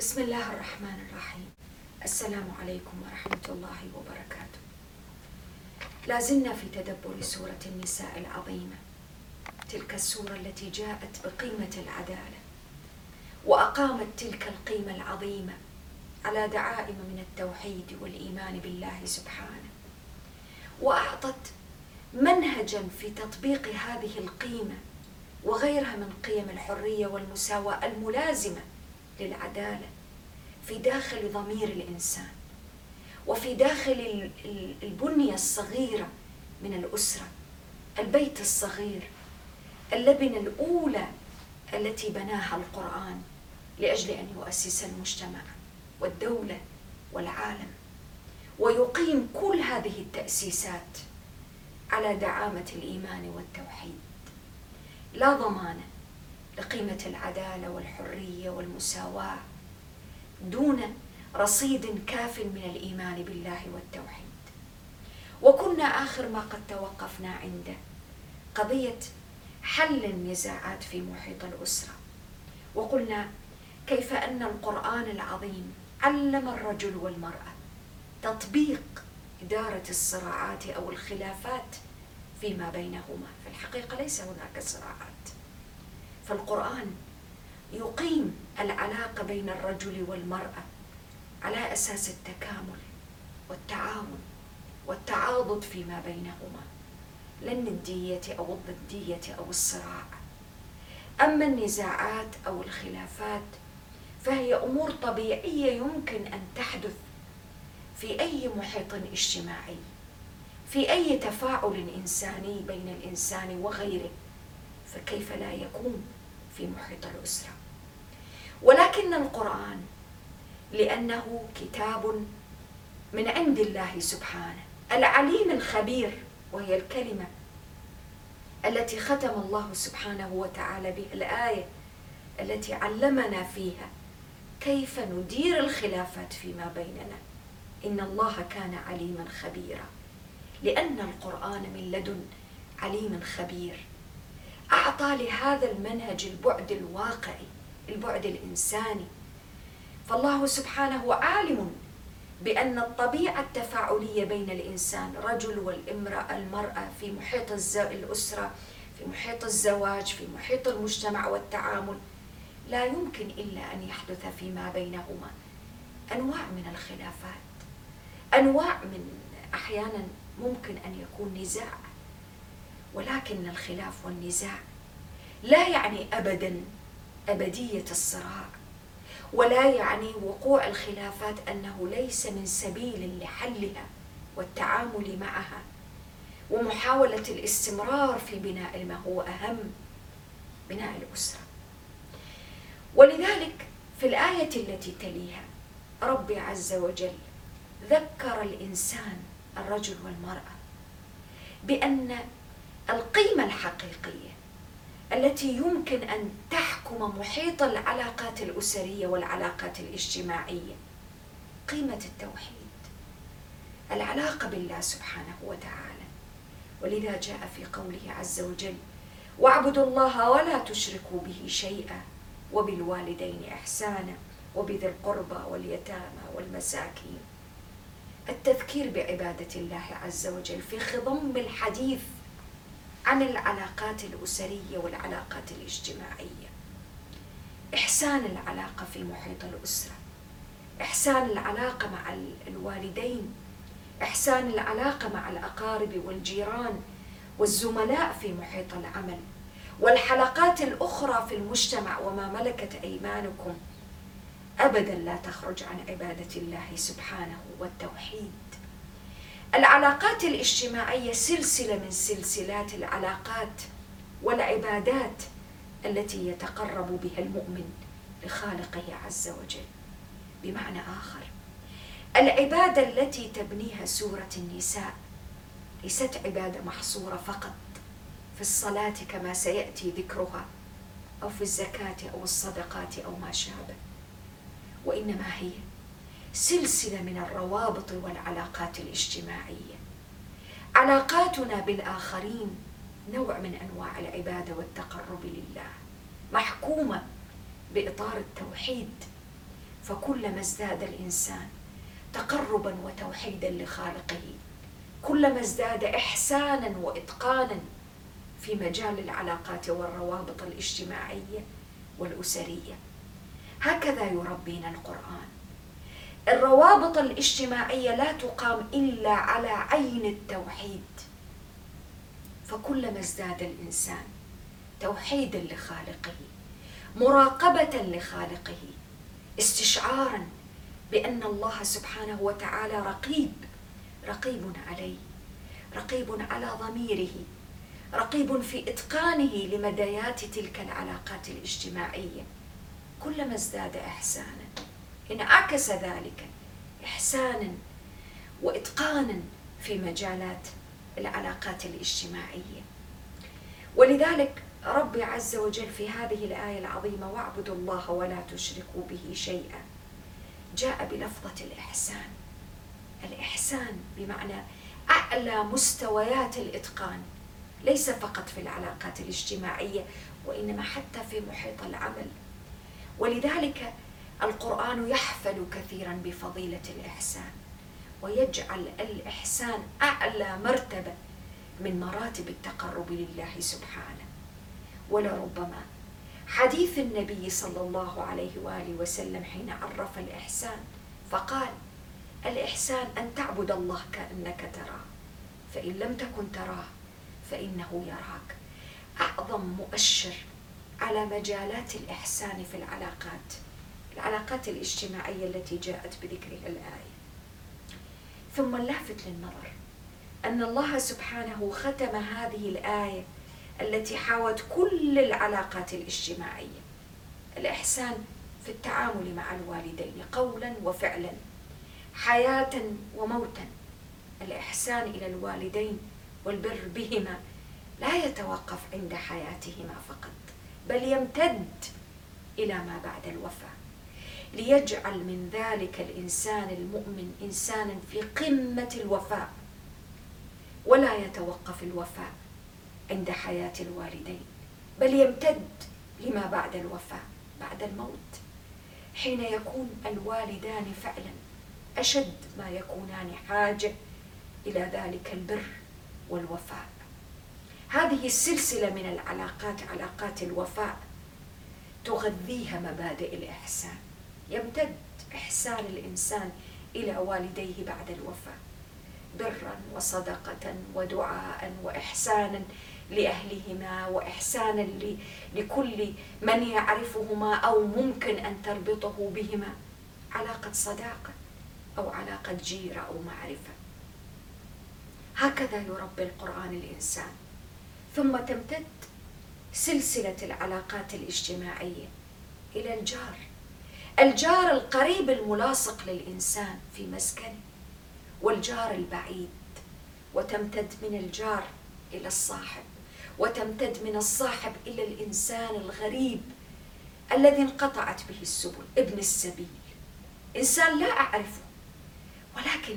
بسم الله الرحمن الرحيم. السلام عليكم ورحمة الله وبركاته. لا زلنا في تدبر سورة النساء العظيمة. تلك السورة التي جاءت بقيمة العدالة وأقامت تلك القيمة العظيمة على دعائم من التوحيد والإيمان بالله سبحانه وأعطت منهجا في تطبيق هذه القيمة وغيرها من قيم الحرية والمساواة الملازمة للعدالة. في داخل ضمير الإنسان وفي داخل البنية الصغيرة من الأسرة البيت الصغير اللبنة الأولى التي بناها القرآن لأجل أن يؤسس المجتمع والدولة والعالم. ويقيم كل هذه التأسيسات على دعامة الإيمان والتوحيد. لا ضمان لقيمة العدالة والحرية والمساواة دون رصيد كاف من الإيمان بالله والتوحيد. وكنا آخر ما قد توقفنا عنده قضية حل النزاعات في محيط الأسرة. وقلنا كيف أن القرآن العظيم علم الرجل والمرأة تطبيق إدارة الصراعات أو الخلافات فيما بينهما. في الحقيقة ليس هناك صراعات. فالقرآن يقيم العلاقة بين الرجل والمرأة على أساس التكامل والتعاون والتعاضد فيما بينهما لا الندية أو الضدية أو الصراع. أما النزاعات أو الخلافات فهي أمور طبيعية يمكن أن تحدث في أي محيط اجتماعي في أي تفاعل إنساني بين الإنسان وغيره فكيف لا يكون في محيط الأسرة؟ ولكن القرآن لأنه كتاب من عند الله سبحانه. العليم الخبير وهي الكلمة التي ختم الله سبحانه وتعالى بها الآية التي علمنا فيها كيف ندير الخلافات فيما بيننا. إن الله كان عليما خبيرا. لأن القرآن من لدن عليم خبير. أعطى لهذا المنهج البعد الواقعي البعد الإنساني. فالله سبحانه عالم بأن الطبيعة التفاعلية بين الإنسان رجل والامرأة المرأة في محيط الأسرة في محيط الزواج في محيط المجتمع والتعامل لا يمكن إلا أن يحدث فيما بينهما. أنواع من الخلافات. أنواع من أحيانا ممكن أن يكون نزاع. ولكن الخلاف والنزاع لا يعني أبدا أبدية الصراع. ولا يعني وقوع الخلافات أنه ليس من سبيل لحلها والتعامل معها. ومحاولة الاستمرار في بناء ما هو أهم بناء الأسرة. ولذلك في الآية التي تليها ربي عز وجل ذكر الإنسان الرجل والمرأة بأن القيمة الحقيقية التي يمكن أن تحكم محيط العلاقات الأسرية والعلاقات الاجتماعية. قيمة التوحيد. العلاقة بالله سبحانه وتعالى. ولذا جاء في قوله عز وجل واعبدوا الله ولا تشركوا به شيئا وبالوالدين إحسانا وبذي القربى واليتامى والمساكين. التذكير بعبادة الله عز وجل في خضم الحديث عن العلاقات الأسرية والعلاقات الاجتماعية. إحسان العلاقة في محيط الأسرة. إحسان العلاقة مع الوالدين. إحسان العلاقة مع الأقارب والجيران والزملاء في محيط العمل. والحلقات الأخرى في المجتمع وما ملكت أيمانكم. أبدا لا تخرج عن عبادة الله سبحانه والتوحيد. العلاقات الاجتماعية سلسلة من سلسلات العلاقات والعبادات التي يتقرب بها المؤمن لخالقه عز وجل. بمعنى آخر العبادة التي تبنيها سورة النساء ليست عبادة محصورة فقط في الصلاة كما سيأتي ذكرها أو في الزكاة أو الصدقات أو ما شابه وإنما هي سلسلة من الروابط والعلاقات الاجتماعية. علاقاتنا بالآخرين نوع من أنواع العبادة والتقرب لله محكومة بإطار التوحيد. فكلما ازداد الإنسان تقربا وتوحيدا لخالقه كلما ازداد احسانا واتقانا في مجال العلاقات والروابط الاجتماعية والأسرية. هكذا يربينا القرآن. الروابط الاجتماعية لا تقام إلا على عين التوحيد. فكلما ازداد الإنسان توحيدا لخالقه مراقبة لخالقه استشعارا بأن الله سبحانه وتعالى رقيب رقيب عليه رقيب على ضميره رقيب في إتقانه لمدايات تلك العلاقات الاجتماعية. كلما ازداد احسانا انعكس ذلك إحسانا وإتقانا في مجالات العلاقات الاجتماعية. ولذلك ربي عز وجل في هذه الآية العظيمة واعبدوا الله ولا تشركوا به شيئا. جاء بلفظة الإحسان. الإحسان بمعنى أعلى مستويات الإتقان ليس فقط في العلاقات الاجتماعية وإنما حتى في محيط العمل. ولذلك القرآن يحفل كثيرا بفضيلة الإحسان ويجعل الإحسان أعلى مرتبة من مراتب التقرب لله سبحانه. ولربما حديث النبي صلى الله عليه وآله وسلم حين عرف الإحسان فقال الإحسان أن تعبد الله كأنك تراه فإن لم تكن تراه فإنه يراك. أعظم مؤشر على مجالات الإحسان في العلاقات العلاقات الاجتماعية التي جاءت بذكرها الآية. ثم اللافت للنظر أن الله سبحانه ختم هذه الآية التي حاوت كل العلاقات الاجتماعية. الإحسان في التعامل مع الوالدين قولا وفعلا حياة وموتا. الإحسان إلى الوالدين والبر بهما لا يتوقف عند حياتهما فقط بل يمتد إلى ما بعد الوفاة. ليجعل من ذلك الإنسان المؤمن إنسانا في قمة الوفاء ولا يتوقف الوفاء عند حياة الوالدين بل يمتد لما بعد الوفاه بعد الموت. حين يكون الوالدان فعلا أشد ما يكونان حاجة إلى ذلك البر والوفاء. هذه السلسلة من العلاقات علاقات الوفاء تغذيها مبادئ الإحسان. يمتد إحسان الإنسان إلى والديه بعد الوفاة. برا وصدقة ودعاء وإحسانا لأهلهما وإحسانا لكل من يعرفهما أو ممكن أن تربطه بهما. علاقة صداقة أو علاقة جيرة أو معرفة. هكذا يربي القرآن الإنسان. ثم تمتد سلسلة العلاقات الاجتماعية إلى الجار. الجار القريب الملاصق للإنسان في مسكنه والجار البعيد وتمتد من الجار إلى الصاحب وتمتد من الصاحب إلى الإنسان الغريب الذي انقطعت به السبل ابن السبيل. إنسان لا أعرفه ولكن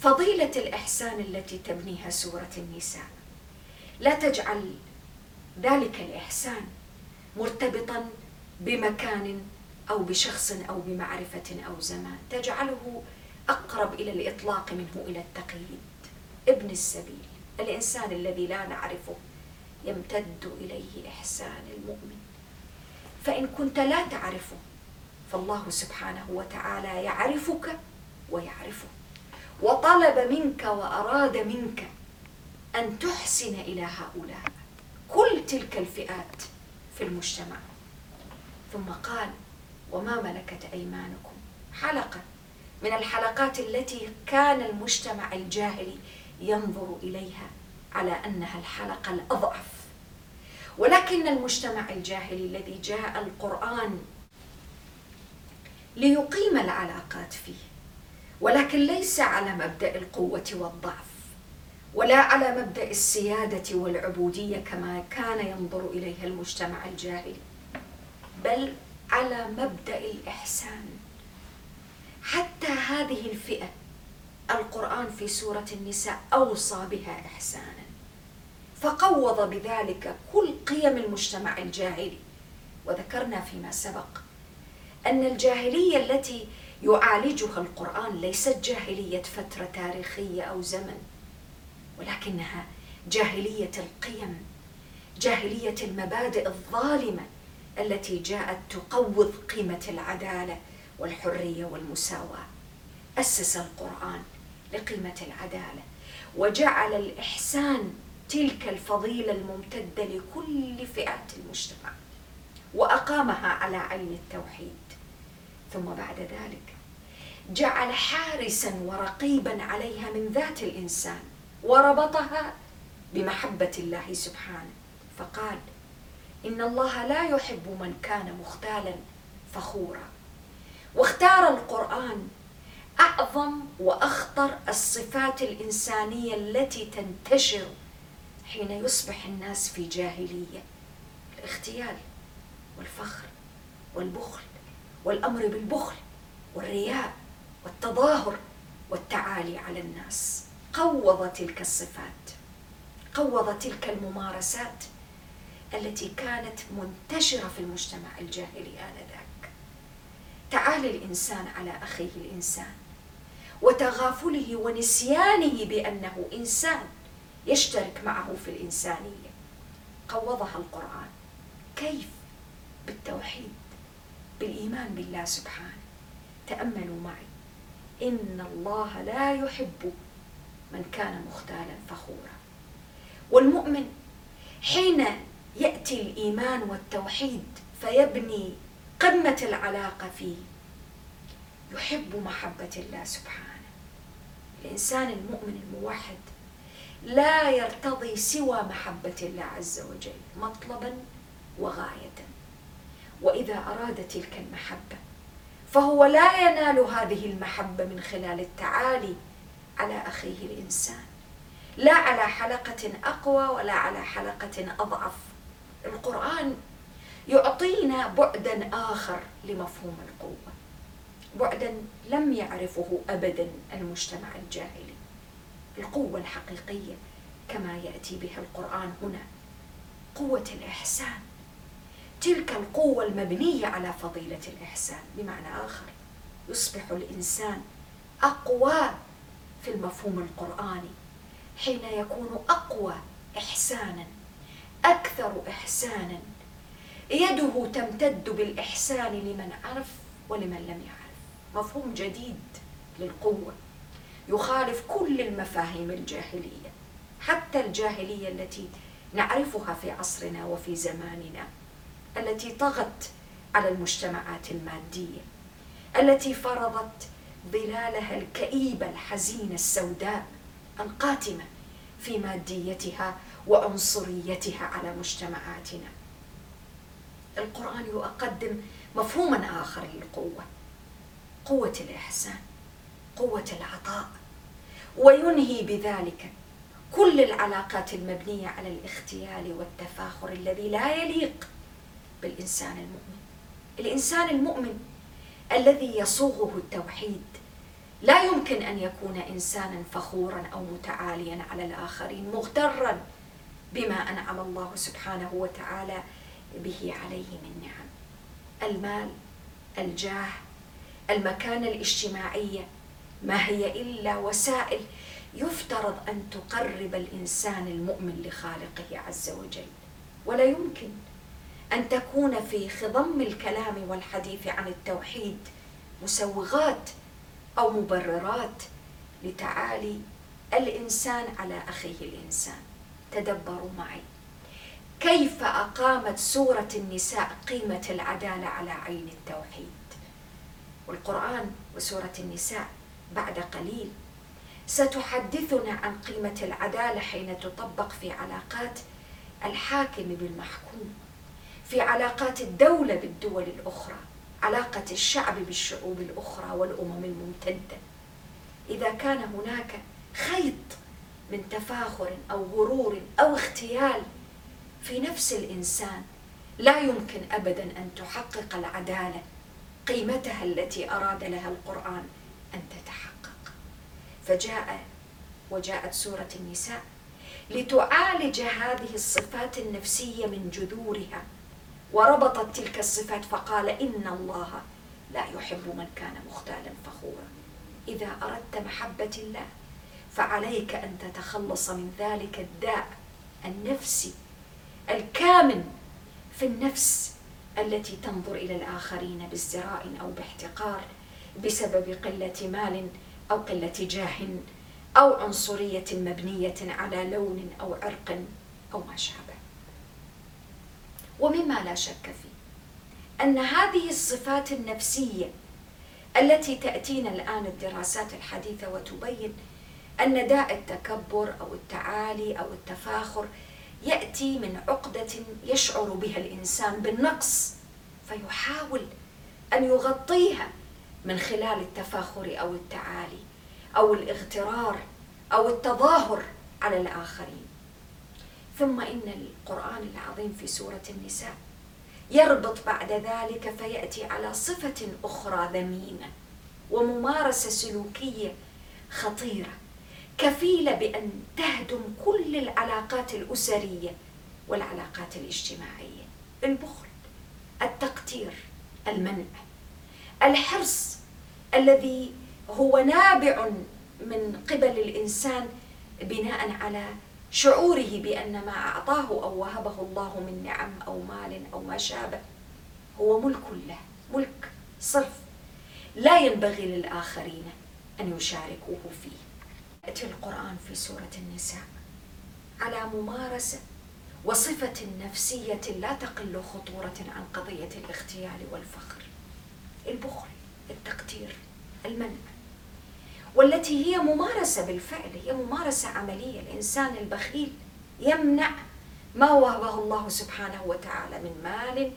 فضيلة الإحسان التي تبنيها سورة النساء لا تجعل ذلك الإحسان مرتبطا بمكان أو بشخص أو بمعرفة أو زمان تجعله أقرب إلى الإطلاق منه إلى التقييد. ابن السبيل الإنسان الذي لا نعرفه يمتد إليه إحسان المؤمن. فإن كنت لا تعرفه فالله سبحانه وتعالى يعرفك ويعرفه. وطلب منك وأراد منك أن تحسن إلى هؤلاء كل تلك الفئات في المجتمع. ثم قال وما ملكت أيمانكم. حلقة من الحلقات التي كان المجتمع الجاهلي ينظر إليها على أنها الحلقة الأضعف. ولكن المجتمع الجاهلي الذي جاء القرآن ليقيم العلاقات فيه ولكن ليس على مبدأ القوة والضعف ولا على مبدأ السيادة والعبودية كما كان ينظر إليها المجتمع الجاهلي بل على مبدأ الإحسان. حتى هذه الفئة القرآن في سورة النساء أوصى بها إحسانا. فقوض بذلك كل قيم المجتمع الجاهلي. وذكرنا فيما سبق أن الجاهلية التي يعالجها القرآن ليست جاهلية فترة تاريخية أو زمن ولكنها جاهلية القيم جاهلية المبادئ الظالمة التي جاءت تقوض قيمة العدالة والحرية والمساواة. أسس القرآن لقيمة العدالة وجعل الإحسان تلك الفضيلة الممتدة لكل فئات المجتمع وأقامها على عين التوحيد. ثم بعد ذلك جعل حارسا ورقيبا عليها من ذات الإنسان وربطها بمحبة الله سبحانه. فقال إن الله لا يحب من كان مختالا فخورا. واختار القرآن أعظم وأخطر الصفات الإنسانية التي تنتشر حين يصبح الناس في جاهلية. الاختيال والفخر والبخل والأمر بالبخل والرياء والتظاهر والتعالي على الناس. قوض تلك الصفات قوض تلك الممارسات التي كانت منتشرة في المجتمع الجاهلي آنذاك. تعالي الإنسان على أخيه الإنسان وتغافله ونسيانه بأنه إنسان يشترك معه في الإنسانية. قوضها القرآن. كيف؟ بالتوحيد بالإيمان بالله سبحانه. تأملوا معي. إن الله لا يحب من كان مختالا فخورا. والمؤمن حين يأتي الإيمان والتوحيد فيبني قمة العلاقة فيه. يحب محبة الله سبحانه. الإنسان المؤمن الموحد لا يرتضي سوى محبة الله عز وجل مطلبا وغاية. وإذا أراد تلك المحبة فهو لا ينال هذه المحبة من خلال التعالي على أخيه الإنسان. لا على حلقة أقوى ولا على حلقة أضعف. القرآن يعطينا بعدا آخر لمفهوم القوة بعدا لم يعرفه أبدا المجتمع الجاهلي. القوة الحقيقية كما يأتي بها القرآن هنا قوة الإحسان. تلك القوة المبنية على فضيلة الإحسان بمعنى آخر يصبح الإنسان أقوى في المفهوم القرآني حين يكون أقوى إحسانا. أكثر إحسانا. يده تمتد بالإحسان لمن عرف ولمن لم يعرف. مفهوم جديد للقوة. يخالف كل المفاهيم الجاهلية حتى الجاهلية التي نعرفها في عصرنا وفي زماننا التي طغت على المجتمعات المادية التي فرضت ظلالها الكئيبة الحزينة السوداء القاتمة في ماديتها وعنصريتها على مجتمعاتنا. القرآن يقدم مفهوما آخر للقوة قوة الإحسان قوة العطاء وينهي بذلك كل العلاقات المبنية على الاختيال والتفاخر الذي لا يليق بالإنسان المؤمن. الإنسان المؤمن الذي يصوغه التوحيد لا يمكن أن يكون إنسانا فخورا أو متعاليا على الآخرين مغترا بما أنعم الله سبحانه وتعالى به عليه من نعم. المال الجاه المكانة الاجتماعية ما هي إلا وسائل يفترض أن تقرب الإنسان المؤمن لخالقه عز وجل. ولا يمكن أن تكون في خضم الكلام والحديث عن التوحيد مسوغات أو مبررات لتعالي الإنسان على أخيه الإنسان. تدبروا معي. كيف أقامت سورة النساء قيمة العدالة على عين التوحيد؟ والقرآن وسورة النساء بعد قليل. ستحدثنا عن قيمة العدالة حين تطبق في علاقات الحاكم بالمحكوم في علاقات الدولة بالدول الأخرى علاقة الشعب بالشعوب الأخرى والأمم الممتدة. إذا كان هناك خيط من تفاخر أو غرور أو اختيال في نفس الإنسان لا يمكن أبدا أن تحقق العدالة قيمتها التي أراد لها القرآن أن تتحقق. فجاء وجاءت سورة النساء لتعالج هذه الصفات النفسية من جذورها وربطت تلك الصفات فقال إن الله لا يحب من كان مختالا فخورا. إذا أردت محبة الله فعليك أن تتخلص من ذلك الداء النفسي الكامن في النفس التي تنظر إلى الآخرين بازدراء أو باحتقار بسبب قلة مال أو قلة جاه أو عنصرية مبنية على لون أو عرق أو ما شابه. ومما لا شك فيه أن هذه الصفات النفسية التي تأتينا الآن الدراسات الحديثة وتبين أن داء التكبر أو التعالي أو التفاخر يأتي من عقدة يشعر بها الإنسان بالنقص فيحاول أن يغطيها من خلال التفاخر أو التعالي أو الاغترار أو التظاهر على الآخرين. ثم إن القرآن العظيم في سورة النساء يربط بعد ذلك فيأتي على صفة أخرى ذميمة وممارسة سلوكية خطيرة. كفيلة بأن تهدم كل العلاقات الأسرية والعلاقات الاجتماعية. البخل التقتير المنع الحرص الذي هو نابع من قبل الإنسان بناء على شعوره بأن ما أعطاه أو وهبه الله من نعم أو مال أو ما شابه هو ملك له ملك صرف. لا ينبغي للآخرين أن يشاركوه فيه. يأتي القرآن في سورة النساء. على ممارسة وصفة نفسية لا تقل خطورة عن قضية الاغتيال والفخر. البخل التقتير المنع. والتي هي ممارسة بالفعل هي ممارسة عملية. الإنسان البخيل يمنع ما وهبه الله سبحانه وتعالى من مال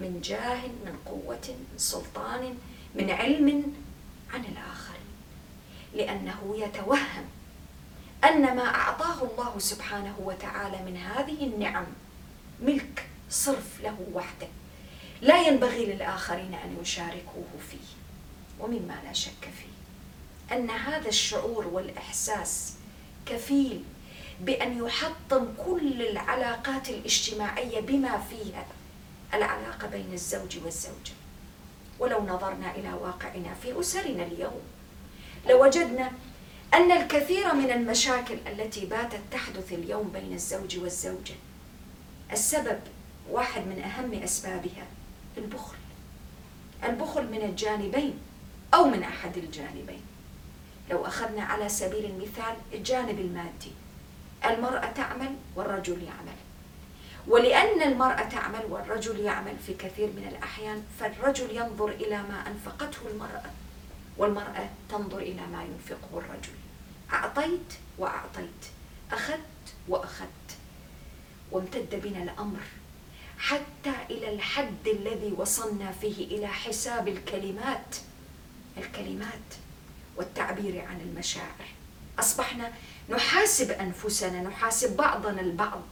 من جاه من قوة من سلطان من علم عن الآخرين لأنه يتوهم أن ما أعطاه الله سبحانه وتعالى من هذه النعم ملك صرف له وحده. لا ينبغي للآخرين أن يشاركوه فيه ومما لا شك فيه أن هذا الشعور والإحساس كفيل بأن يحطم كل العلاقات الاجتماعية بما فيها العلاقة بين الزوج والزوجة. ولو نظرنا إلى واقعنا في أسرنا اليوم لوجدنا أن الكثير من المشاكل التي باتت تحدث اليوم بين الزوج والزوجة. السبب واحد من أهم أسبابها البخل. البخل من الجانبين أو من أحد الجانبين. لو أخذنا على سبيل المثال الجانب المادي المرأة تعمل والرجل يعمل. ولأن المرأة تعمل والرجل يعمل في كثير من الأحيان فالرجل ينظر إلى ما أنفقته المرأة. والمرأة تنظر إلى ما ينفقه الرجل. أعطيت وأعطيت أخذت وأخذت. وامتد بنا الأمر حتى إلى الحد الذي وصلنا فيه إلى حساب الكلمات الكلمات والتعبير عن المشاعر. أصبحنا نحاسب أنفسنا نحاسب بعضنا البعض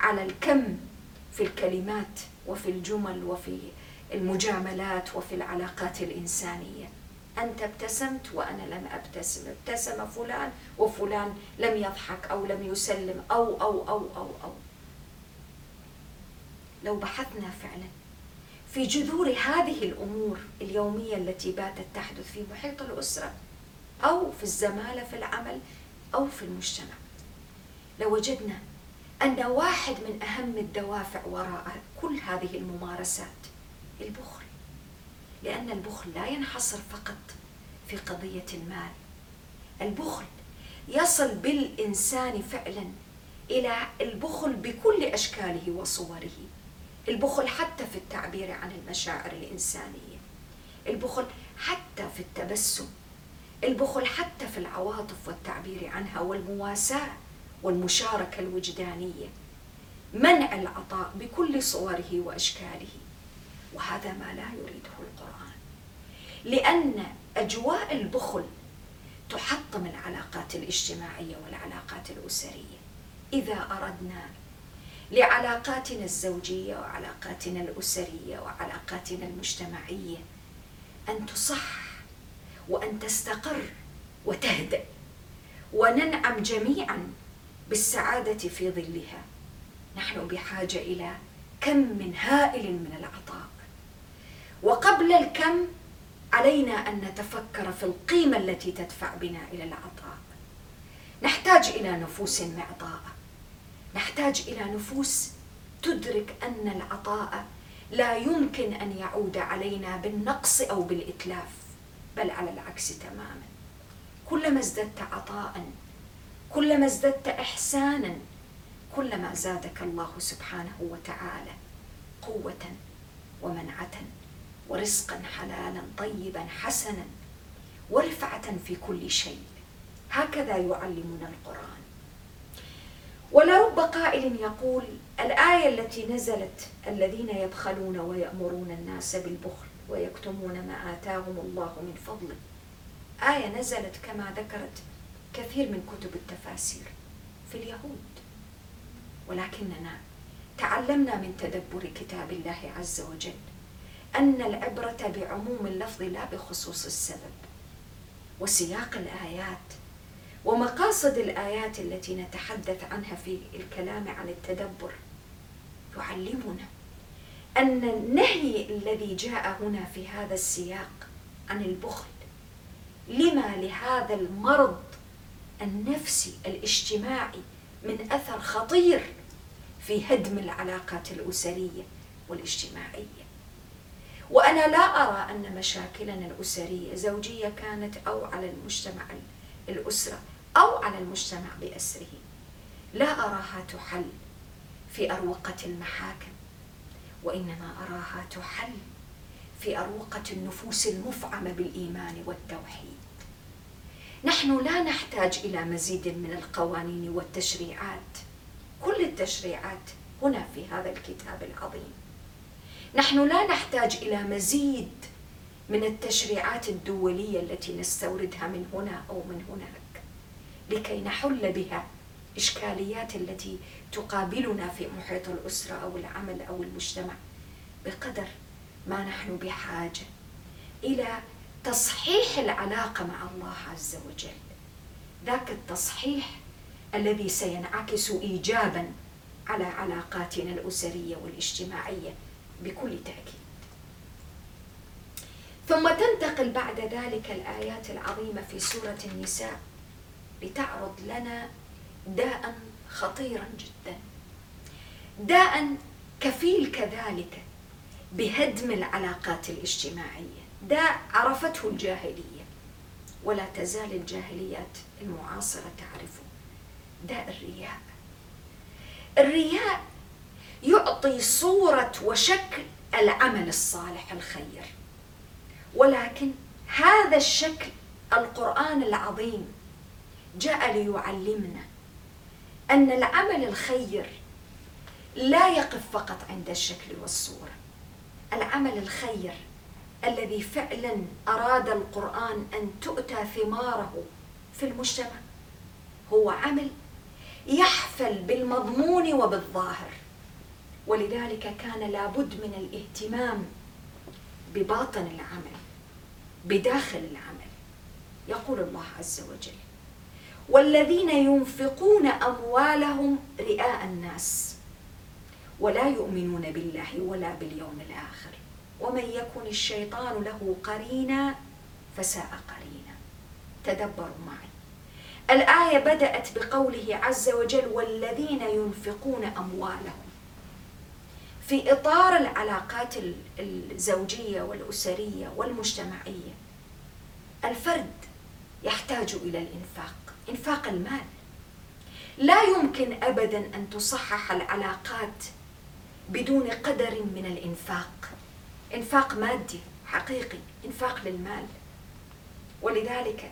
على الكم في الكلمات وفي الجمل وفي المجاملات وفي العلاقات الإنسانية. أنت ابتسمت وأنا لم أبتسم. ابتسم فلان وفلان لم يضحك أو لم يسلم أو أو أو أو أو. لو بحثنا فعلا في جذور هذه الأمور اليومية التي باتت تحدث في محيط الأسرة أو في الزمالة في العمل أو في المجتمع لوجدنا أن واحد من أهم الدوافع وراء كل هذه الممارسات البخل. لأن البخل لا ينحصر فقط في قضية المال. البخل يصل بالإنسان فعلا إلى البخل بكل أشكاله وصوره. البخل حتى في التعبير عن المشاعر الإنسانية. البخل حتى في التبسم. البخل حتى في العواطف والتعبير عنها والمواساة والمشاركة الوجدانية. منع العطاء بكل صوره وأشكاله. وهذا ما لا يريده القرآن. لأن أجواء البخل تحطم العلاقات الاجتماعية والعلاقات الأسرية. إذا أردنا لعلاقاتنا الزوجية وعلاقاتنا الأسرية وعلاقاتنا المجتمعية أن تصح وأن تستقر وتهدأ وننعم جميعا بالسعادة في ظلها. نحن بحاجة إلى كم من هائل من العطاء. وقبل قبل الكم علينا أن نتفكر في القيمة التي تدفع بنا إلى العطاء. نحتاج إلى نفوس معطاءة. نحتاج إلى نفوس تدرك أن العطاء لا يمكن أن يعود علينا بالنقص أو بالإتلاف بل على العكس تماما. كلما ازددت عطاء كلما ازددت احسانا كلما زادك الله سبحانه وتعالى قوة ومنعة. ورزقا حلالا طيبا حسنا ورفعة في كل شيء. هكذا يعلمنا القرآن. ولرب قائل يقول الآية التي نزلت الذين يبخلون ويأمرون الناس بالبخل ويكتمون ما آتاهم الله من فضله آية نزلت كما ذكرت كثير من كتب التفاسير في اليهود. ولكننا تعلمنا من تدبر كتاب الله عز وجل أن العبرة بعموم اللفظ لا بخصوص السبب وسياق الآيات ومقاصد الآيات التي نتحدث عنها في الكلام عن التدبر يعلمنا أن النهي الذي جاء هنا في هذا السياق عن البخل لما لهذا المرض النفسي الاجتماعي من أثر خطير في هدم العلاقات الأسرية والاجتماعية. وأنا لا أرى أن مشاكلنا الأسرية زوجية كانت أو على المجتمع الأسرة أو على المجتمع بأسره. لا أراها تحل في أروقة المحاكم وإنما أراها تحل في أروقة النفوس المفعمة بالإيمان والتوحيد. نحن لا نحتاج إلى مزيد من القوانين والتشريعات. كل التشريعات هنا في هذا الكتاب العظيم. نحن لا نحتاج إلى مزيد من التشريعات الدولية التي نستوردها من هنا أو من هناك لكي نحل بها إشكاليات التي تقابلنا في محيط الأسرة أو العمل أو المجتمع بقدر ما نحن بحاجة إلى تصحيح العلاقة مع الله عز وجل. ذاك التصحيح الذي سينعكس ايجابا على علاقاتنا الأسرية والاجتماعية. بكل تأكيد. ثم تنتقل بعد ذلك الآيات العظيمة في سورة النساء لتعرض لنا داء خطيرا جدا. داء كفيل كذلك بهدم العلاقات الاجتماعية. داء عرفته الجاهلية ولا تزال الجاهليات المعاصرة تعرفه. داء الرياء. الرياء يعطي صورة وشكل العمل الصالح الخير. ولكن هذا الشكل القرآن العظيم جاء ليعلمنا أن العمل الخير لا يقف فقط عند الشكل والصورة. العمل الخير الذي فعلا أراد القرآن أن تؤتى ثماره في المجتمع هو عمل يحفل بالمضمون وبالظاهر. ولذلك كان لابد من الاهتمام بباطن العمل بداخل العمل يقول الله عز وجل. والذين ينفقون أموالهم رئاء الناس ولا يؤمنون بالله ولا باليوم الآخر. ومن يكن الشيطان له قرينا فساء قرينا. تدبروا معي. الآية بدأت بقوله عز وجل والذين ينفقون أموالهم في إطار العلاقات الزوجية والأسرية والمجتمعية. الفرد يحتاج إلى الإنفاق إنفاق المال. لا يمكن ابدا أن تصحح العلاقات بدون قدر من الإنفاق. إنفاق مادي حقيقي إنفاق للمال. ولذلك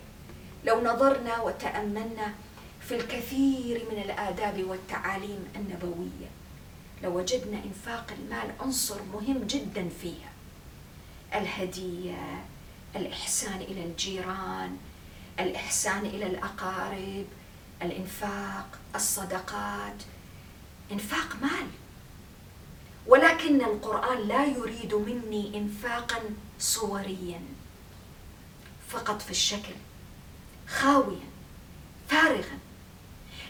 لو نظرنا وتأملنا في الكثير من الآداب والتعاليم النبوية لوجدنا إنفاق المال عنصر مهم جدا فيها. الهدية الإحسان إلى الجيران الإحسان إلى الأقارب الإنفاق الصدقات. إنفاق مال. ولكن القرآن لا يريد مني انفاقا صوريا. فقط في الشكل خاويا فارغا.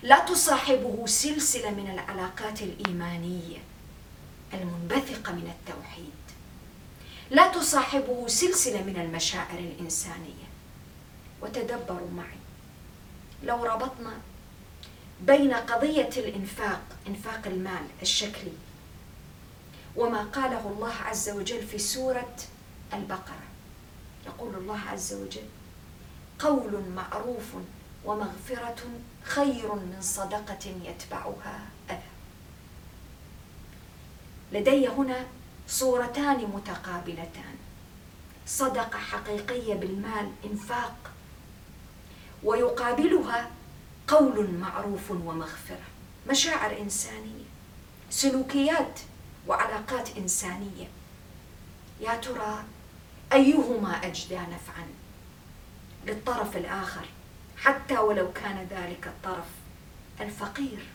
لا تصاحبه سلسلة من العلاقات الإيمانية المنبثقة من التوحيد. لا تصاحبه سلسلة من المشاعر الإنسانية. وتدبروا معي. لو ربطنا بين قضية الإنفاق إنفاق المال الشكلي وما قاله الله عز وجل في سورة البقرة. يقول الله عز وجل قول معروف ومغفرة خير من صدقة يتبعها. أذى لدي هنا صورتان متقابلتان. صدقة حقيقية بالمال إنفاق. ويقابلها قول معروف ومغفرة. مشاعر إنسانية سلوكيات وعلاقات إنسانية. يا ترى أيهما أجدى نفعا للطرف الآخر. حتى ولو كان ذلك الطرف الفقير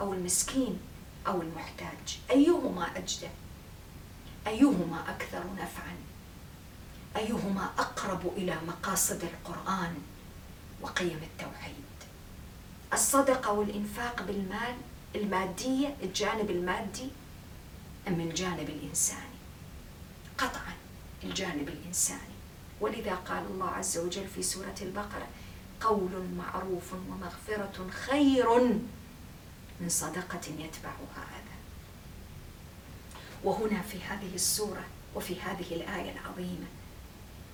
أو المسكين أو المحتاج. أيهما أجدى أيهما أكثر نفعا؟ أيهما أقرب إلى مقاصد القرآن وقيم التوحيد؟ الصدقة والإنفاق بالمال المادية الجانب المادي أم الجانب الإنساني قطعا الجانب الإنساني. ولذا قال الله عز وجل في سورة البقرة قول معروف ومغفرة خير من صدقة يتبعها أذى وهنا في هذه السورة وفي هذه الآية العظيمة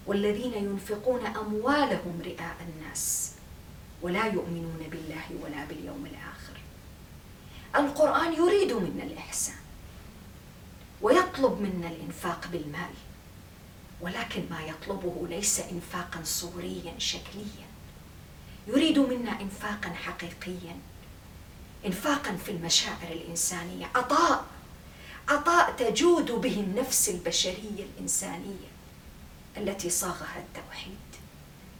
والذين ينفقون أموالهم رئاء الناس ولا يؤمنون بالله ولا باليوم الآخر. القرآن يريد منا الإحسان ويطلب منا الإنفاق بالمال ولكن ما يطلبه ليس إنفاقا صوريا شكليا. يريد منا إنفاقا حقيقيا إنفاقا في المشاعر الإنسانية عطاء عطاء تجود به النفس البشرية الإنسانية التي صاغها التوحيد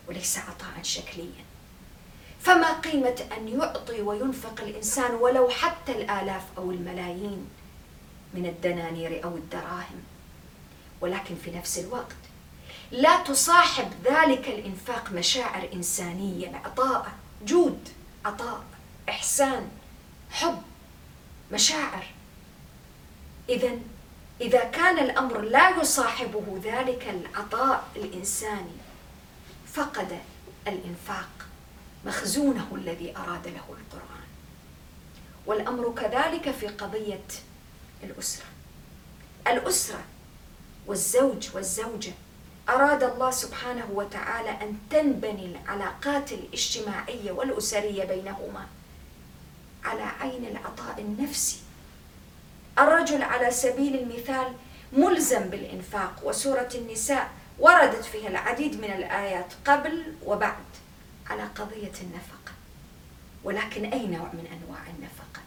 وليس عطاء شكليا. فما قيمة أن يعطي وينفق الإنسان ولو حتى الآلاف أو الملايين من الدنانير أو الدراهم؟ ولكن في نفس الوقت لا تصاحب ذلك الإنفاق مشاعر إنسانية عطاء جود عطاء إحسان حب مشاعر. إذا إذا كان الأمر لا يصاحبه ذلك العطاء الإنساني فقد الإنفاق مخزونه الذي أراد له القرآن. والأمر كذلك في قضية الأسرة. الأسرة والزوج والزوجة أراد الله سبحانه وتعالى أن تنبني العلاقات الاجتماعية والأسرية بينهما. على عين العطاء النفسي. الرجل على سبيل المثال ملزم بالإنفاق وسورة النساء وردت فيها العديد من الآيات قبل وبعد على قضية النفقة. ولكن أي نوع من أنواع النفقة؟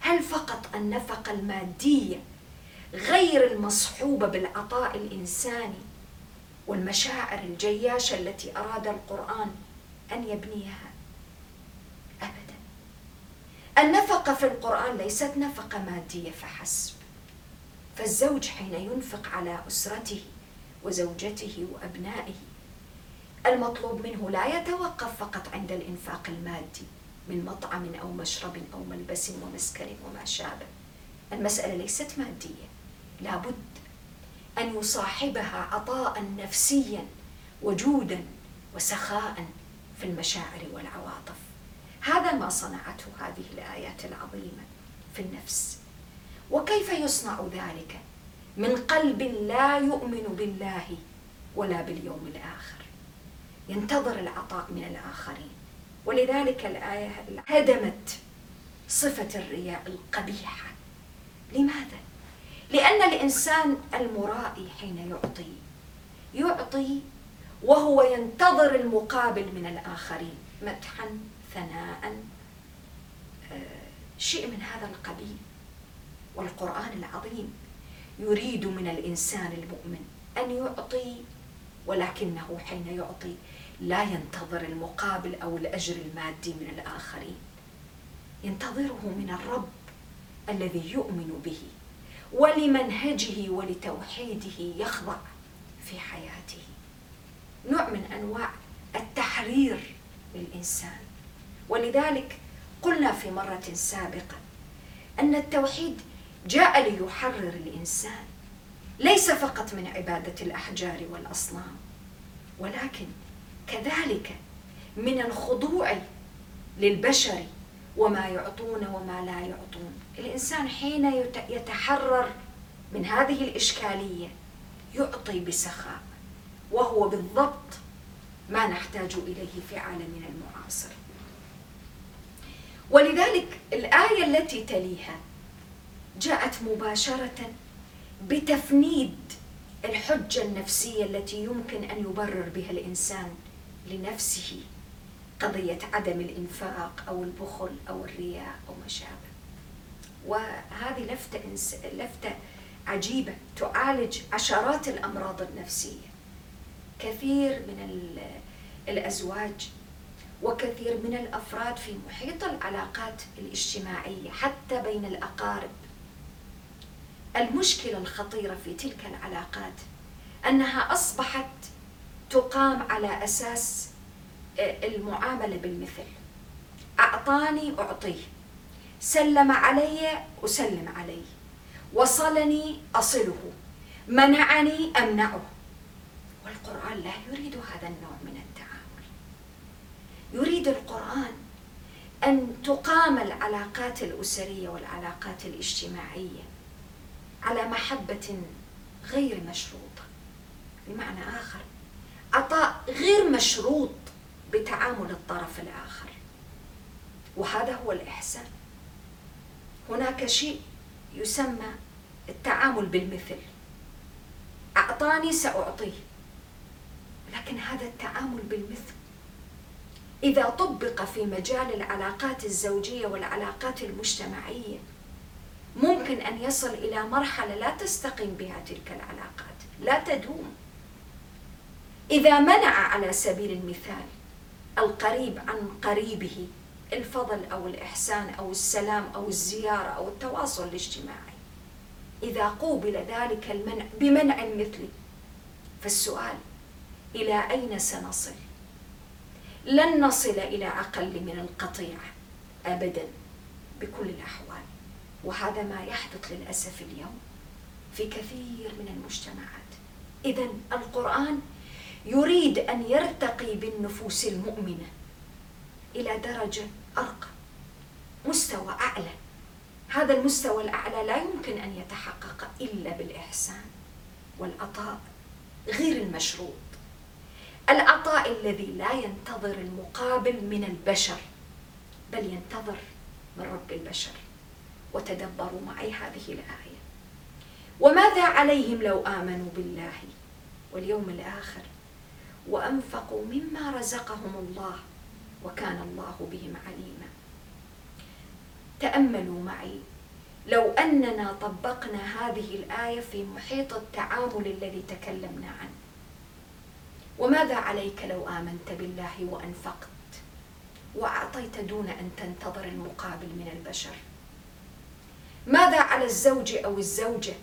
هل فقط النفقة المادية غير المصحوبة بالعطاء الإنساني والمشاعر الجياشة التي أراد القرآن أن يبنيها أبدا. النفقة في القرآن ليست نفقة مادية فحسب. فالزوج حين ينفق على أسرته وزوجته وأبنائه المطلوب منه لا يتوقف فقط عند الإنفاق المادي من مطعم أو مشرب أو ملبس ومسكن وما شابه المسألة ليست مادية لابد أن يصاحبها عطاء نفسيا وجودا وسخاء في المشاعر والعواطف. هذا ما صنعته هذه الآيات العظيمة في النفس. وكيف يصنع ذلك؟ من قلب لا يؤمن بالله ولا باليوم الآخر. ينتظر العطاء من الآخرين. ولذلك الآية هدمت صفة الرياء القبيحة. لماذا؟ لأن الإنسان المرائي حين يعطي يعطي وهو ينتظر المقابل من الآخرين مدحا ثناء آه، شيء من هذا القبيل والقرآن العظيم يريد من الإنسان المؤمن أن يعطي ولكنه حين يعطي لا ينتظر المقابل أو الأجر المادي من الآخرين. ينتظره من الرب الذي يؤمن به. ولمنهجه ولتوحيده يخضع في حياته. نوع من أنواع التحرير للإنسان. ولذلك قلنا في مرة سابقة أن التوحيد جاء ليحرر الإنسان ليس فقط من عبادة الأحجار والأصنام ولكن كذلك من الخضوع للبشر وما يعطون وما لا يعطون. الإنسان حين يتحرر من هذه الإشكالية يعطي بسخاء وهو بالضبط ما نحتاج إليه في عالمنا المعاصر. ولذلك الآية التي تليها جاءت مباشرة بتفنيد الحجة النفسية التي يمكن أن يبرر بها الإنسان لنفسه قضية عدم الإنفاق أو البخل أو الرياء أو ما شابه وهذه لفتة لفتة عجيبة تعالج عشرات الأمراض النفسية. كثير من الأزواج وكثير من الأفراد في محيط العلاقات الاجتماعية حتى بين الأقارب. المشكلة الخطيرة في تلك العلاقات أنها أصبحت تقام على أساس آه، المعاملة بالمثل. أعطاني أعطيه. سلم علي أسلم عليه وصلني أصله. منعني أمنعه. والقرآن لا يريد هذا النوع من يريد القرآن أن تقام العلاقات الأسرية والعلاقات الاجتماعية على محبة غير مشروطة بمعنى آخر عطاء غير مشروط بتعامل الطرف الآخر. وهذا هو الإحسان. هناك شيء يسمى التعامل بالمثل. أعطاني سأعطيه لكن هذا التعامل بالمثل. إذا طبق في مجال العلاقات الزوجية والعلاقات المجتمعية ممكن أن يصل إلى مرحلة لا تستقيم بها تلك العلاقات لا تدوم. إذا منع على سبيل المثال القريب عن قريبه الفضل أو الإحسان أو السلام أو الزيارة أو التواصل الاجتماعي. إذا قوبل ذلك المنع بمنع مثلي. فالسؤال إلى أين سنصل؟ لن نصل إلى أقل من القطيع أبدا بكل الأحوال. وهذا ما يحدث للأسف اليوم في كثير من المجتمعات. إذا القرآن يريد أن يرتقي بالنفوس المؤمنة إلى درجة أرقى مستوى أعلى. هذا المستوى الأعلى لا يمكن أن يتحقق إلا بالإحسان والعطاء غير المشروط. العطاء الذي لا ينتظر المقابل من البشر بل ينتظر من رب البشر. وتدبروا معي هذه الآية. وماذا عليهم لو آمنوا بالله واليوم الآخر وأنفقوا مما رزقهم الله وكان الله بهم عليما. تأملوا معي. لو أننا طبقنا هذه الآية في محيط التعامل الذي تكلمنا عنه. وماذا عليك لو آمنت بالله وأنفقت؟ وأعطيت دون أن تنتظر المقابل من البشر. ماذا على الزوج أو الزوجة؟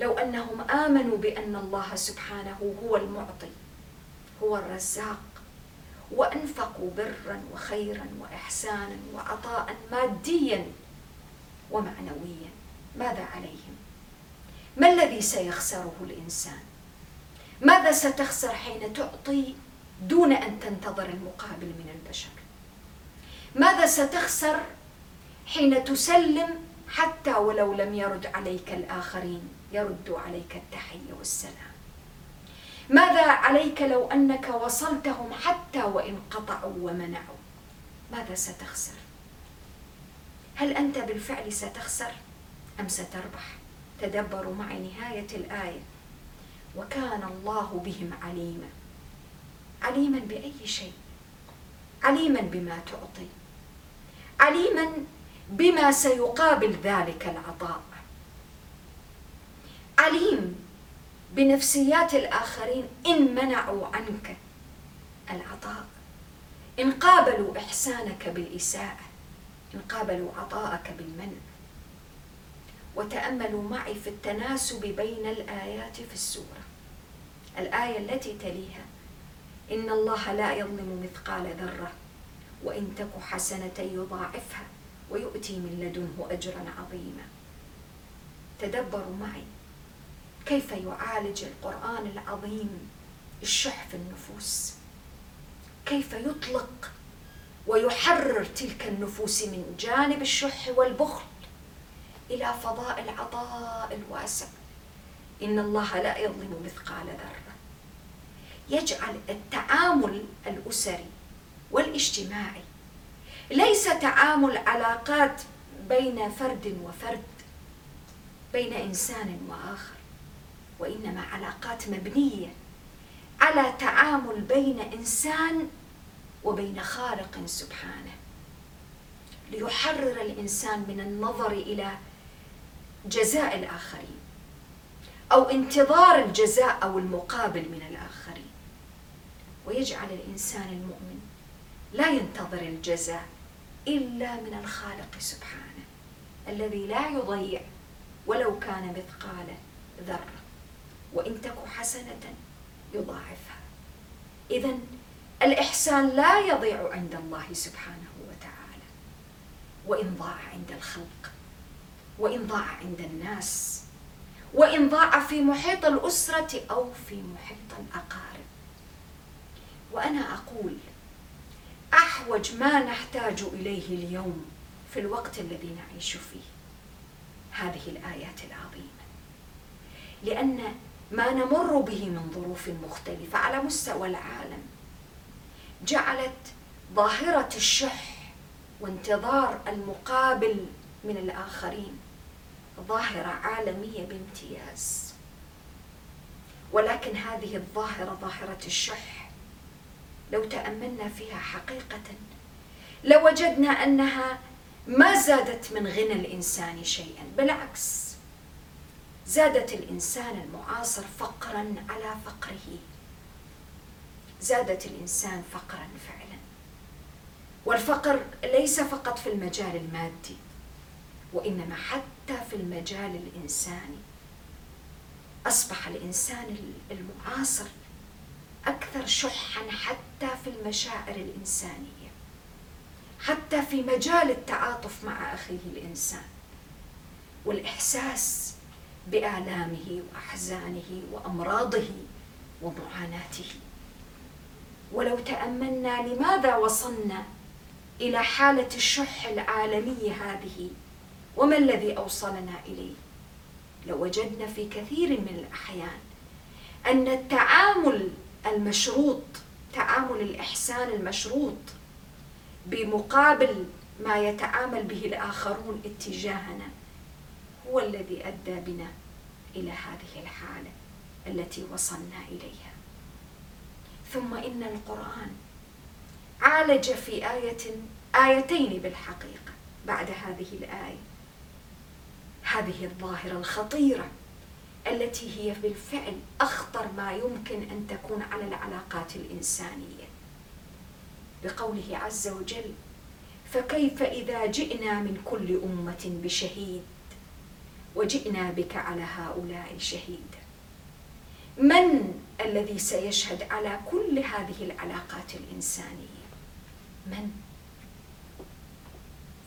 لو أنهم آمنوا بأن الله سبحانه هو المعطي هو الرزاق وأنفقوا برا وخيرا وإحسانا وعطاء ماديا ومعنويا. ماذا عليهم؟ ما الذي سيخسره الإنسان؟ ماذا ستخسر حين تعطي دون أن تنتظر المقابل من البشر؟ ماذا ستخسر حين تسلم حتى ولو لم يرد عليك الآخرين يردوا عليك التحية والسلام؟ ماذا عليك لو أنك وصلتهم حتى وإن قطعوا ومنعوا؟ ماذا ستخسر؟ هل أنت بالفعل ستخسر أم ستربح؟ تدبروا معي نهاية الآية. وكان الله بهم عليما. عليما بأي شيء؟ عليما بما تعطي. عليما بما سيقابل ذلك العطاء. عليم بنفسيات الآخرين إن منعوا عنك العطاء. إن قابلوا إحسانك بالإساءة إن قابلوا عطاءك بالمنع. وتأملوا معي في التناسب بين الآيات في السورة. الآية التي تليها إن الله لا يظلم مثقال ذرة وإن تك حسنة يضاعفها ويؤتي من لدنه أجرا عظيما. تدبروا معي كيف يعالج القرآن العظيم الشح في النفوس؟ كيف يطلق ويحرر تلك النفوس من جانب الشح والبخل إلى فضاء العطاء الواسع؟ إن الله لا يظلم مثقال ذرة. يجعل التعامل الأسري والاجتماعي ليس تعامل علاقات بين فرد وفرد بين إنسان وآخر. وإنما علاقات مبنية على تعامل بين إنسان وبين خالق سبحانه. ليحرر الإنسان من النظر إلى جزاء الآخرين أو انتظار الجزاء أو المقابل من الآخرين. ويجعل الإنسان المؤمن لا ينتظر الجزاء إلا من الخالق سبحانه الذي لا يضيع ولو كان مثقال ذرة. وإن تك حسنة يضاعفها. اذا الإحسان لا يضيع عند الله سبحانه وتعالى. وإن ضاع عند الخلق وإن ضاع عند الناس وإن ضاع في محيط الأسرة أو في محيط الأقارب. وأنا أقول أحوج ما نحتاج إليه اليوم في الوقت الذي نعيش فيه. هذه الآيات العظيمة. لأن ما نمر به من ظروف مختلفة على مستوى العالم. جعلت ظاهرة الشح وانتظار المقابل من الآخرين ظاهرة عالمية بامتياز. ولكن هذه الظاهرة ظاهرة الشح لو تأملنا فيها حقيقة لوجدنا أنها ما زادت من غنى الإنسان شيئا بالعكس. زادت الإنسان المعاصر فقرا على فقره. زادت الإنسان فقرا فعلا. والفقر ليس فقط في المجال المادي وإنما حتى في المجال الإنساني. أصبح الإنسان المعاصر أكثر شحا حتى في المشاعر الإنسانية حتى في مجال التعاطف مع أخيه الإنسان. والإحساس بآلامه وأحزانه وأمراضه ومعاناته ولو تأملنا لماذا وصلنا إلى حالة الشح العالميه هذه وما الذي أوصلنا إليه؟ لوجدنا في كثير من الأحيان أن التعامل المشروط تعامل الإحسان المشروط بمقابل ما يتعامل به الآخرون اتجاهنا هو الذي أدى بنا إلى هذه الحالة التي وصلنا إليها. ثم إن القرآن عالج في آية آيتين بالحقيقة بعد هذه الآية. هذه الظاهرة الخطيرة التي هي بالفعل أخطر ما يمكن أن تكون على العلاقات الإنسانية. بقوله عز وجل فكيف إذا جئنا من كل أمة بشهيد وجئنا بك على هؤلاء شهيدا من الذي سيشهد على كل هذه العلاقات الإنسانية؟ من؟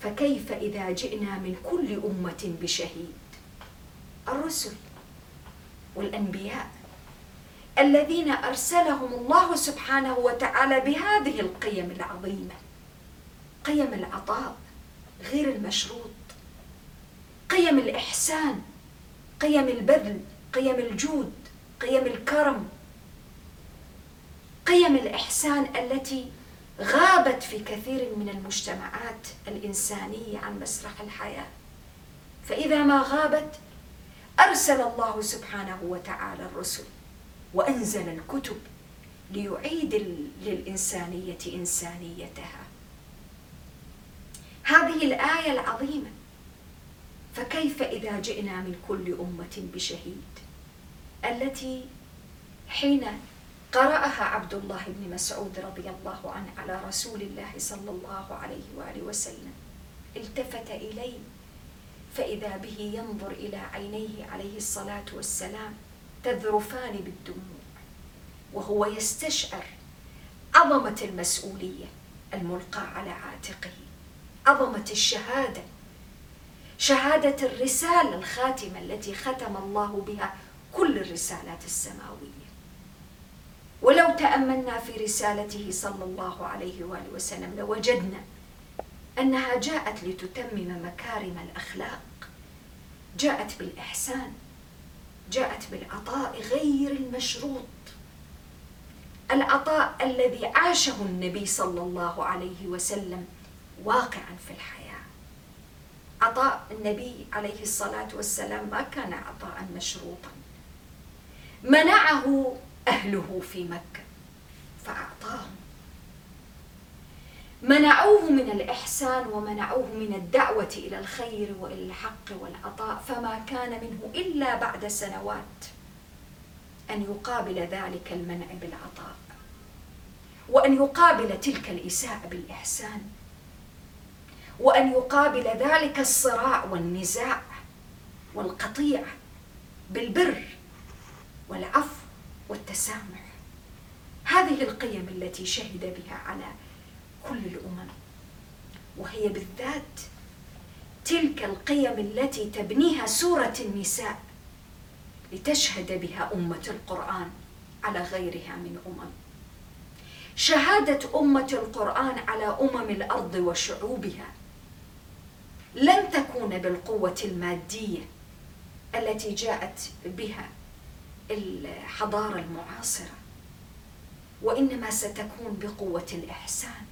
فكيف إذا جئنا من كل أمة بشهيد؟ الرسل والأنبياء الذين أرسلهم الله سبحانه وتعالى بهذه القيم العظيمة. قيم العطاء غير المشروط. قيم الإحسان قيم البذل قيم الجود قيم الكرم. قيم الإحسان التي غابت في كثير من المجتمعات الإنسانية عن مسرح الحياة. فإذا ما غابت أرسل الله سبحانه وتعالى الرسل وأنزل الكتب ليعيد للإنسانية إنسانيتها. هذه الآية العظيمة فكيف إذا جئنا من كل أمة بشهيد؟ التي حين قرأها عبد الله بن مسعود رضي الله عنه على رسول الله صلى الله عليه وآله وسلم التفت إليه فإذا به ينظر إلى عينيه عليه الصلاة والسلام تذرفان بالدموع وهو يستشعر عظمة المسؤولية الملقاة على عاتقه عظمة الشهادة شهادة الرسالة الخاتمة التي ختم الله بها كل الرسالات السماوية. ولو تأملنا في رسالته صلى الله عليه وآله وسلم لوجدنا أنها جاءت لتتمم مكارم الأخلاق جاءت بالإحسان جاءت بالعطاء غير المشروط. العطاء الذي عاشه النبي صلى الله عليه وسلم واقعا في الحياة. عطاء النبي عليه الصلاة والسلام ما كان عطاء مشروطا. منعه أهله في مكة فأعطاهم. منعوه من الإحسان ومنعوه من الدعوة إلى الخير وإلى الحق والعطاء فما كان منه إلا بعد سنوات أن يقابل ذلك المنع بالعطاء وأن يقابل تلك الإساءة بالإحسان. وأن يقابل ذلك الصراع والنزاع والقطيع بالبر والعفو والتسامح. هذه القيم التي شهد بها على كل الأمم. وهي بالذات تلك القيم التي تبنيها سورة النساء لتشهد بها أمة القرآن على غيرها من أمم. شهادة أمة القرآن على أمم الأرض وشعوبها لن تكون بالقوة المادية التي جاءت بها الحضارة المعاصرة وإنما ستكون بقوة الإحسان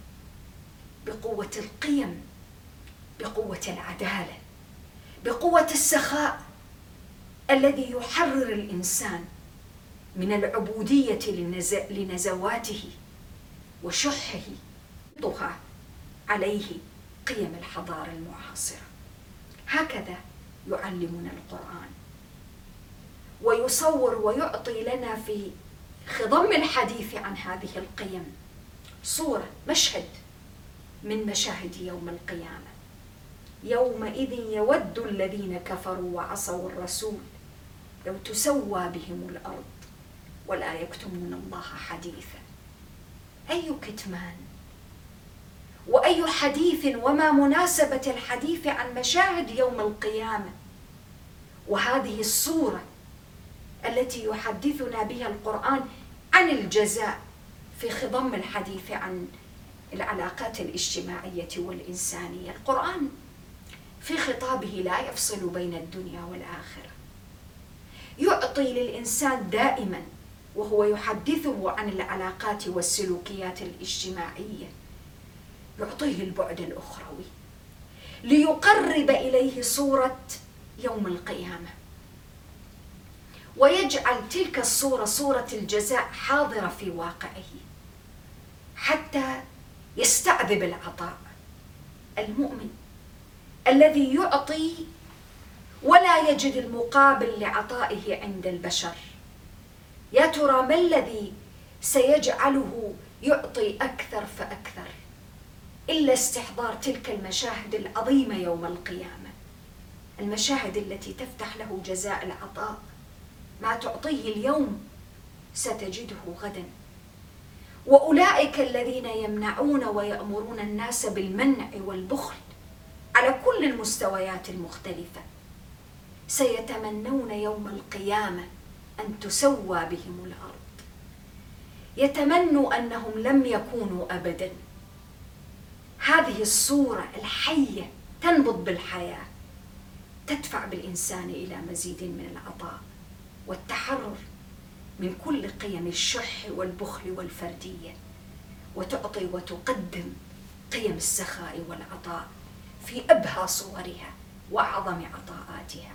بقوة القيم بقوة العدالة بقوة السخاء الذي يحرر الإنسان من العبودية لنزواته وشحه عليه قيم الحضارة المعاصرة. هكذا يعلمنا القرآن. ويصور ويعطي لنا في خضم الحديث عن هذه القيم صورة مشهد من مشاهد يوم القيامة. يومئذ يود الذين كفروا وعصوا الرسول لو تسوى بهم الأرض ولا يكتمون الله حديثا. أي كتمان؟ وأي حديث وما مناسبة الحديث عن مشاهد يوم القيامة. وهذه الصورة التي يحدثنا بها القرآن عن الجزاء في خضم الحديث عن العلاقات الاجتماعية والإنسانية. القرآن في خطابه لا يفصل بين الدنيا والآخرة. يعطي للإنسان دائما وهو يحدثه عن العلاقات والسلوكيات الاجتماعية. يعطيه البعد الأخروي ليقرب إليه صورة يوم القيامة. ويجعل تلك الصورة صورة الجزاء حاضرة في واقعه حتى يستعذب العطاء المؤمن الذي يعطي ولا يجد المقابل لعطائه عند البشر. يا ترى ما الذي سيجعله يعطي أكثر فأكثر؟ إلا استحضار تلك المشاهد العظيمة يوم القيامة. المشاهد التي تفتح له جزاء العطاء. ما تعطيه اليوم ستجده غدا. وأولئك الذين يمنعون ويأمرون الناس بالمنع والبخل على كل المستويات المختلفة. سيتمنون يوم القيامة أن تسوى بهم الأرض. يتمنوا أنهم لم يكونوا ابدا. هذه الصورة الحية تنبض بالحياة تدفع بالإنسان إلى مزيد من العطاء والتحرر من كل قيم الشح والبخل والفردية وتعطي وتقدم قيم السخاء والعطاء في أبهى صورها وأعظم عطاءاتها.